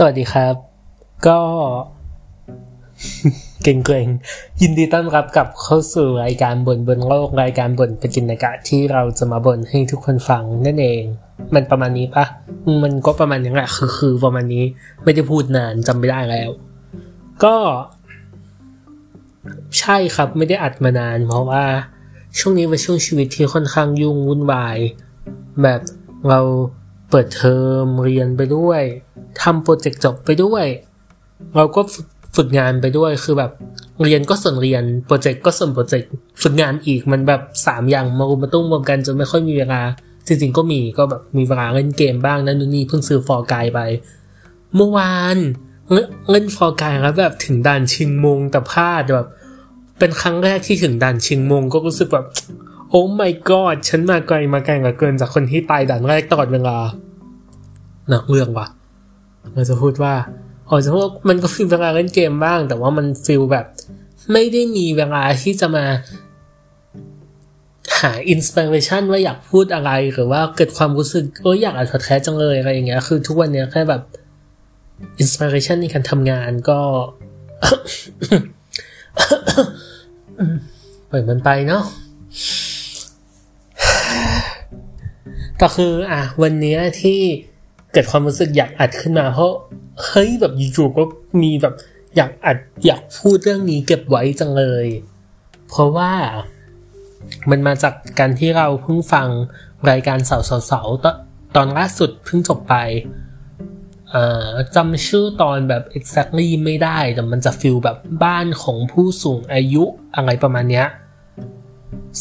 สวัสดีครับ ก็เก่งๆ ยินดีต้อนรับกลับเข้าสู่รายการบนบนโลกรายการบนป็นจินนากาศที่เราจะมาบนให้ทุกคนฟังนั่นเอง มันประมาณนี้ปะมันก็ประมาณนี้แหละคือคือประมาณนี้ไม่ได้พูดนานจำไม่ได้แล้ว ก็ ใช่ครับไม่ได้อัดมานาน เพราะว่า ช่วงนี้เป็นช่วงชีวิตที่ค่อนข้างยุ่งวุ่นวาย แบบเราเปิดเทอมเรียนไปด้วย ทำโปรเจกต์จบไปด้วย เราก็ฝึกงานไปด้วยคือแบบเรียนก็ส่วนเรียนโปรเจกต์ก็ส่วนโปรเจกต์ฝึกงานอีกมันแบบสามอย่างมารุมมาตุ้มรวมกันจนไม่ค่อยมีเวลา จริงๆก็มีก็แบบมีเวลาเล่นเกมบ้างนั่นนู่นนี่เพิ่งซื้อ Fall Guys ไป เมื่อวานเล่น Fall Guys แล้วแบบถึงด่านชิงมงแต่พลาดแบบ เป็นครั้งแรกที่ถึงด่านชิงมงก็รู้สึกแบบoh my god ฉันมาไกลมาไกลกับเกินจากคนที่ตายด่านแรกตลอดเวลาหนักเรื่องว่ะ เราจะพูดว่าอ๋อจะพูดมันก็มีเวลาเล่นเกมบ้าง แต่ว่ามัน feel แบบ ไม่ได้มีเวลาที่จะมา หา inspiration ว่าอยากพูดอะไรหรือว่าเกิดความรู้สึกโอ้อยากอัดพอดแคสต์จังเลยอะไรอย่างเงี้ย คือทุกวันเนี้ยแค่แบบ inspiration ในการทำงานก็ปล่อยมันไปเนาะก็คืออะวันนี้ที่ เกิดความรู้สึกอยากอัดขึ้นมา เพราะเฮ้ยแบบอยู่ๆก็มีแบบอยากอัดอยากพูดเรื่องนี้เก็บไว้จังเลย เพราะว่ามันมาจากการที่เราเพิ่งฟังรายการเสาเสาเสาตตอนล่าสุดเพิ่งจบไปจำชื่อตอนแบบ exactly ไม่ได้ แต่มันจะฟิลแบบบ้านของผู้สูงอายุอะไรประมาณเนี้ย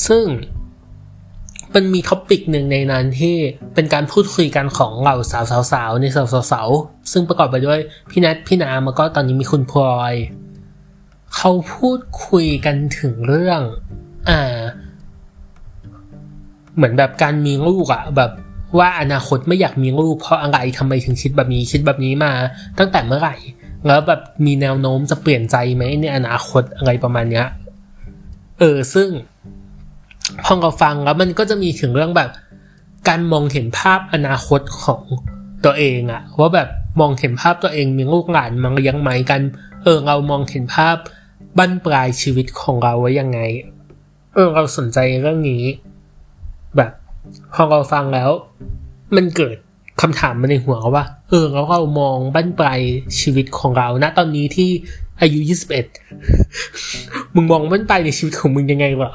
ซึ่ง มันมีท็อปิกหนึ่งในนั้นที่เป็นการพูดคุยกันของเหล่าสาวๆในสาวๆซึ่งประกอบไปด้วยพี่นัทพี่นาแล้วก็ตอนนี้มีคุณพลอย เขาพูดคุยกันถึงเรื่องอ่าเหมือนแบบการมีลูกอะแบบว่าอนาคตไม่อยากมีลูกเพราะอะไรทำไมถึงคิดแบบนี้คิดแบบนี้มา ตั้งแต่เมื่อไหร่ แล้วแบบมีแนวโน้มจะเปลี่ยนใจไหมในอนาคตอะไรประมาณเนี้ยเออซึ่ง พองเราฟังแล้วมันก็จะมีถึงเรื่องแบบ การมองเห็นภาพอนาคตของตัวเองอะว่าแบบมองเห็นภาพตัวเองมีลูกหลานมังยังไหมกัน เออเรามองเห็นภาพบั้นปลายชีวิตของเราไว้ยังไง เออเราสนใจเรื่องนี้ แบบ พอเราฟังแล้ว มันเกิดคำถามมาในหัวว่า เออแล้วเรามองบั้นปลายชีวิตของเราณตอนนี้ที่ อายุยี่สิบเอ็ดมึงมองบั้นปในชีวิตของมึงยังไงวะ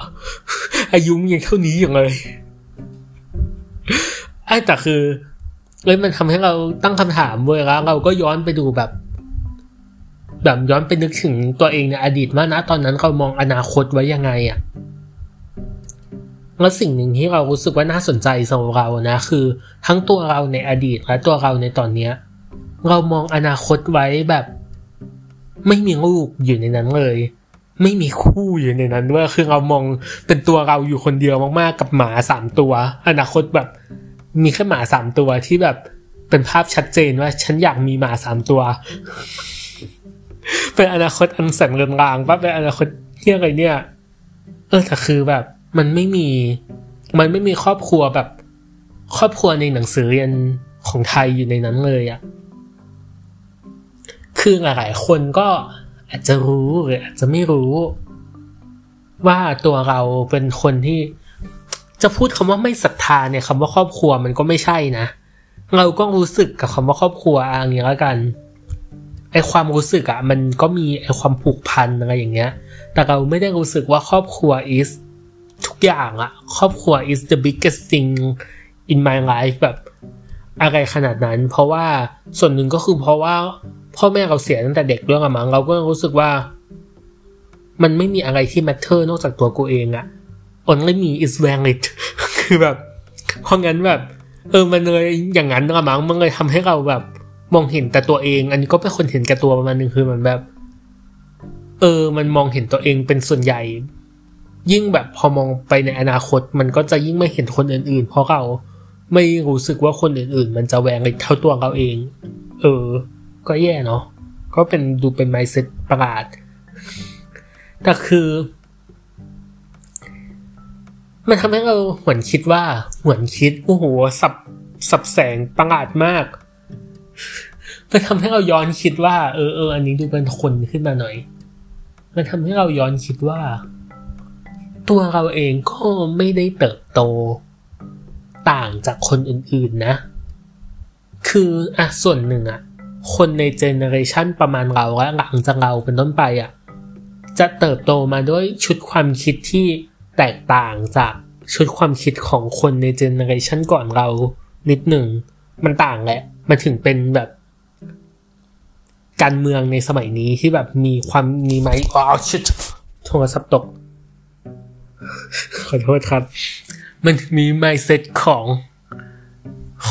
อายุมึงยังเท่านี้อย่างเลยไอ้แต่คือเลยมันทำให้เราตั้งคำถามเว้ยแล้วเราก็ย้อนไปดูแบบ แบบย้อนไปนึกถึงตัวเองในอดีตว่านะตอนนั้นเรามองอนาคตไว้ยังไงอะ่ะแล้วสิ่งหนึ่งที่เรารู้สึกว่าน่าสนใจสำหรับเรานะ คือ ทั้งตัวเราในอดีตและตัวเราในตอนเนี้ย เรามองอนาคตไว้แบบ ไม่มีลูกอยู่ในนั้นเลย ไม่มีคู่อยู่ในนั้นด้วยคือเรามองเป็นตัวเราอยู่คนเดียวมากๆ กับหมาสามตัว อนาคตแบบ มีแค่หมาสามตัวที่แบบเป็นภาพชัดเจนว่าฉันอยากมีหมาสามตัว เป็นอนาคตอันแสนเริงรางว่าเป็นอนาคตเที่อะไรเนี่ย เออแต่คือแบบ มันไม่มี มันไม่มีครอบครัวแบบ ครอบครัวในหนังสือเรียนของไทยอยู่ในนั้นเลยอะ คือหลายคนก็อาจจะรู้หรืออาจจะไม่รู้ ว่าตัวเราเป็นคนที่จะพูดคำว่าไม่ศรัทธาเนี่ยคำว่าครอบครัวมันก็ไม่ใช่นะ เราก็รู้สึกกับคำว่าครอบครัวอย่างนี้แล้วกันไอความรู้สึกอะมันก็มีไอความผูกพันอะไรอย่างเงี้ย แต่เราไม่ได้รู้สึกว่าครอบครัว is ทุกอย่างอะครอบครัว is the biggest thing in my life แบบอะไรขนาดนั้น เพราะว่าส่วนหนึ่งก็คือเพราะว่า พ่อแม่เราเสียตั้งแต่เด็กเรื่องอะมั้งเราก็รู้สึกว่า มันไม่มีอะไรที่ matter นอกจากตัวกูเองอะ only me is valid คือแบบเพราะงั้นแบบ เออมันเลยอย่างนั้นอะมั้งมันเลยทำให้เราแบบ มองเห็นแต่ตัวเอง อันนี้ก็เป็นคนเห็นแก่ตัวประมาณนึงคือมันแบบ เออ มันมองเห็นตัวเองเป็นส่วนใหญ่ ยิ่งแบบพอมองไปในอนาคต มันก็จะยิ่งไม่เห็นคนอื่น ๆ เพราะเราไม่รู้สึกว่าคนอื่น ๆ มันจะแหวงเท่าตัวเราเอง เออ ก็แย่เนาะก็เป็นดูเป็นไมเซ็ตประหลาด แต่คือ มันทำให้เราหวนคิดว่าหวนคิด โอ้โห ศัพท์ศัพท์แสงประหลาดมาก มันทำให้เราย้อนคิดว่า เออเอออันนี้ดูเป็นคนขึ้นมาหน่อย มันทำให้เราย้อนคิดว่า ตัวเราเองก็ไม่ได้เติบโตต่างจากคนอื่นๆนะ คืออะส่วนหนึ่งอะ คนใน generation ประมาณเราและหลังจากเราเป็นต้นไปอะจะเติบโตมาด้วยชุดความคิดที่แตกต่างจากชุดความคิดของคนในเจเนอเรชันก่อนเรานิดหนึ่ง มันต่างแหละ มันถึงเป็นแบบ การเมืองในสมัยนี้ที่แบบมีความมีไหมอ๋อชิดโทรศัพท์ตก ขอโทษครับ มันมี mindset ของ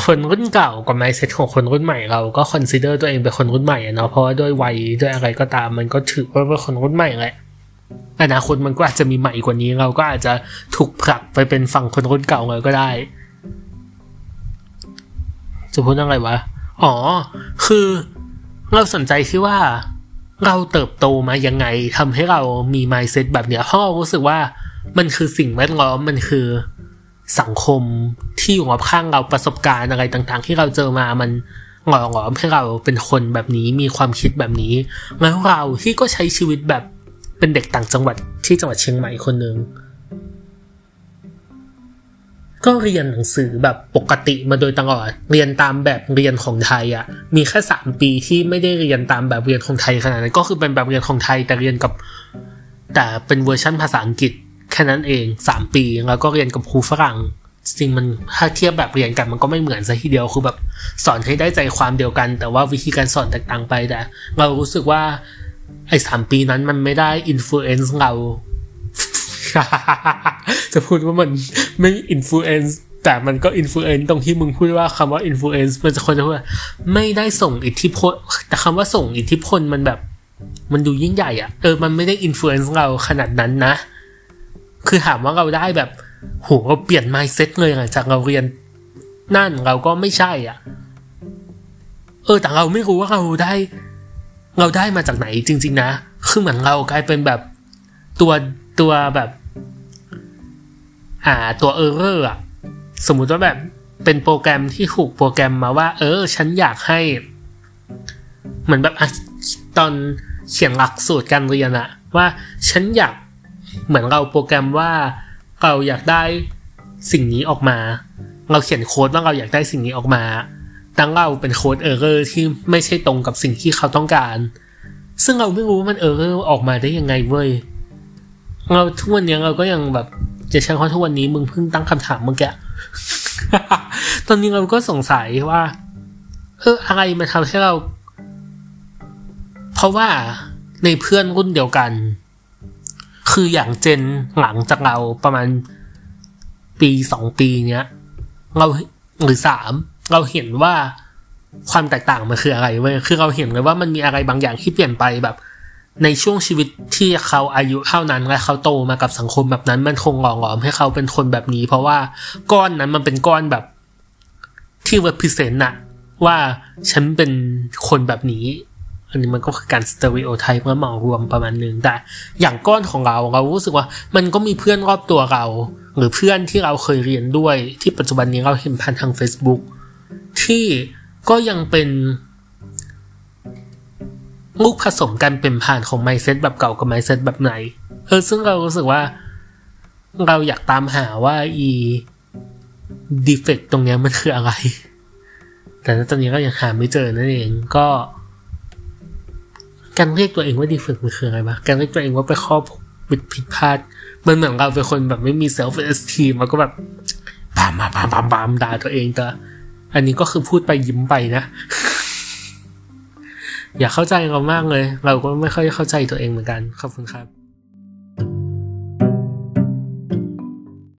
คนรุ่นเก่ากับ mindset ของคนรุ่นใหม่เราก็ consider ตัวเองเป็นคนรุ่นใหม่เนาะเพราะว่าด้วยวัยด้วยอะไรก็ตามมันก็ถือว่าเป็นคนรุ่นใหม่แหละอนาคตมันก็อาจจะมีใหม่กว่านี้เราก็อาจจะถูกผลักไปเป็นฝั่งคนรุ่นเก่าเลยก็ได้จะพูดอะไรวะอ๋อ คือเราสนใจที่ว่าเราเติบโตมายังไงทำให้เรามี mindset แบบเนี้ยเพราะเรารู้สึกว่ามันคือสิ่งแวดล้อมมันคือ สังคมที่อยู่รอบข้างเราประสบการณ์อะไรต่างๆ ที่เราเจอมามันหล่อหลอมให้เราเป็นคนแบบนี้มีความคิดแบบนี้ แล้วเราที่ก็ใช้ชีวิตแบบเป็นเด็กต่างจังหวัดที่จังหวัดเชียงใหม่คนหนึ่งก็เรียนหนังสือแบบปกติมาโดยตลอด เรียนตามแบบเรียนของไทยอะ่ะ มีแค่สามปีที่ไม่ได้เรียนตามแบบเรียนของไทยขนาดนั้น ก็คือเป็นแบบเรียนของไทยแต่เรียนกับ แต่เป็นเวอร์ชันภาษาอังกฤษ แค่นั้นเองสามปีแล้วก็เรียนกับครูฝรั่งจริงมันถ้าเทียบแบบเรียนกันมันก็ไม่เหมือนซะทีเดียวคือแบบสอนให้ได้ใจความเดียวกัน แต่ว่าวิธีการสอนแตกต่างไปแต่เรารู้สึกว่าไอ้สามปีนั้นมันไม่ได้ influence เรา จะพูดว่ามันไม่ influence แต่มันก็ influence ตรงที่มึงพูดว่าคำว่า influence มันจะคนจะพูดว่าไม่ได้ส่งอิทธิพล แต่คำว่าส่งอิทธิพลมันแบบ มันดูยิ่งใหญ่อะเออมันไม่ได้ influence เราขนาดนั้นนะ คือถามว่าเราได้แบบโหเราเปลี่ยน mindset เลยหลังจากเราเรียน นั่นเราก็ไม่ใช่อะ เออแต่เราไม่รู้ว่าเราได้ เราได้มาจากไหนจริง ๆ นะ คือเหมือนเรากลายเป็นแบบตัวตัวแบบ อ่าตัวเออร์เรอร์อะสมมุติว่าแบบเป็นโปรแกรมที่ถูกโปรแกรมมาว่า เออ ฉันอยากให้ เหมือนแบบตอนเขียนหลักสูตรการเรียนอะว่าฉันอยาก เหมือนเราโปรแกรมว่าเราอยากได้สิ่งนี้ออกมา เราเขียนโค้ดว่าเราอยากได้สิ่งนี้ออกมาตั้งเราเป็นโค้ด error ที่ไม่ใช่ตรงกับสิ่งที่เขาต้องการ ซึ่งเราไม่รู้ว่ามัน error ออกมาได้ยังไงเว้ย เราทุกวันนี้เราก็ยังแบบจะใช้ข้อทุกวันนี้มึงเพิ่งตั้งคำถามเมื่อกี้ ตอนนี้เราก็สงสัยว่า เอออะไรมันทำให้เรา เพราะว่าในเพื่อนรุ่นเดียวกัน คืออย่างเจนหลังจากเราประมาณปีสองปีเนี้ย เราหรือสามเราเห็นว่าความแตกต่างมันคืออะไรเว้ยคือเราเห็นเลยว่ามันมีอะไรบางอย่างที่เปลี่ยนไปแบบ ในช่วงชีวิตที่เขาอายุเท่านั้นและเขาโตมากับสังคมแบบนั้น มันคงหล่อหลอมให้เขาเป็นคนแบบนี้ เพราะว่าก้อนนั้นมันเป็นก้อนแบบที่ represent อะว่าฉันเป็นคนแบบนี้ อันนี้มันก็คือการสเตอริโอไทป์เมื่อเหมารวมประมาณหนึ่งแต่อย่างก้อนของเราเรารู้สึกว่ามันก็มีเพื่อนรอบตัวเรา หรือเพื่อนที่เราเคยเรียนด้วย ที่ปัจจุบันนี้เราเห็นผ่านทาง Facebook ที่ก็ยังเป็น ลูกผสมกันเป็นผ่านของไมเซ็ตแบบเก่ากับไมเซ็ตแบบไหนเออซึ่งเรารู้สึกว่า เราอยากตามหาว่าไอ้ defect ตรงนี้มันคืออะไร แต่ตอนนี้ก็ยังหาไม่เจอนั่นเองก็ การเรียกตัวเองว่า defect มันคืออะไรวะการเรียกตัวเองว่าไปข้อผิดผิดพลาด มันเหมือนเราเป็นคนแบบไม่มีเซลฟ์เอสทีมันก็แบบบามบามบามบามด่าตัวเองแต่อันนี้ก็คือพูดไปยิ้มไปนะ อย่าเข้าใจเรามากเลย เราก็ไม่ค่อยเข้าใจตัวเองเหมือนกัน ขอบคุณครับ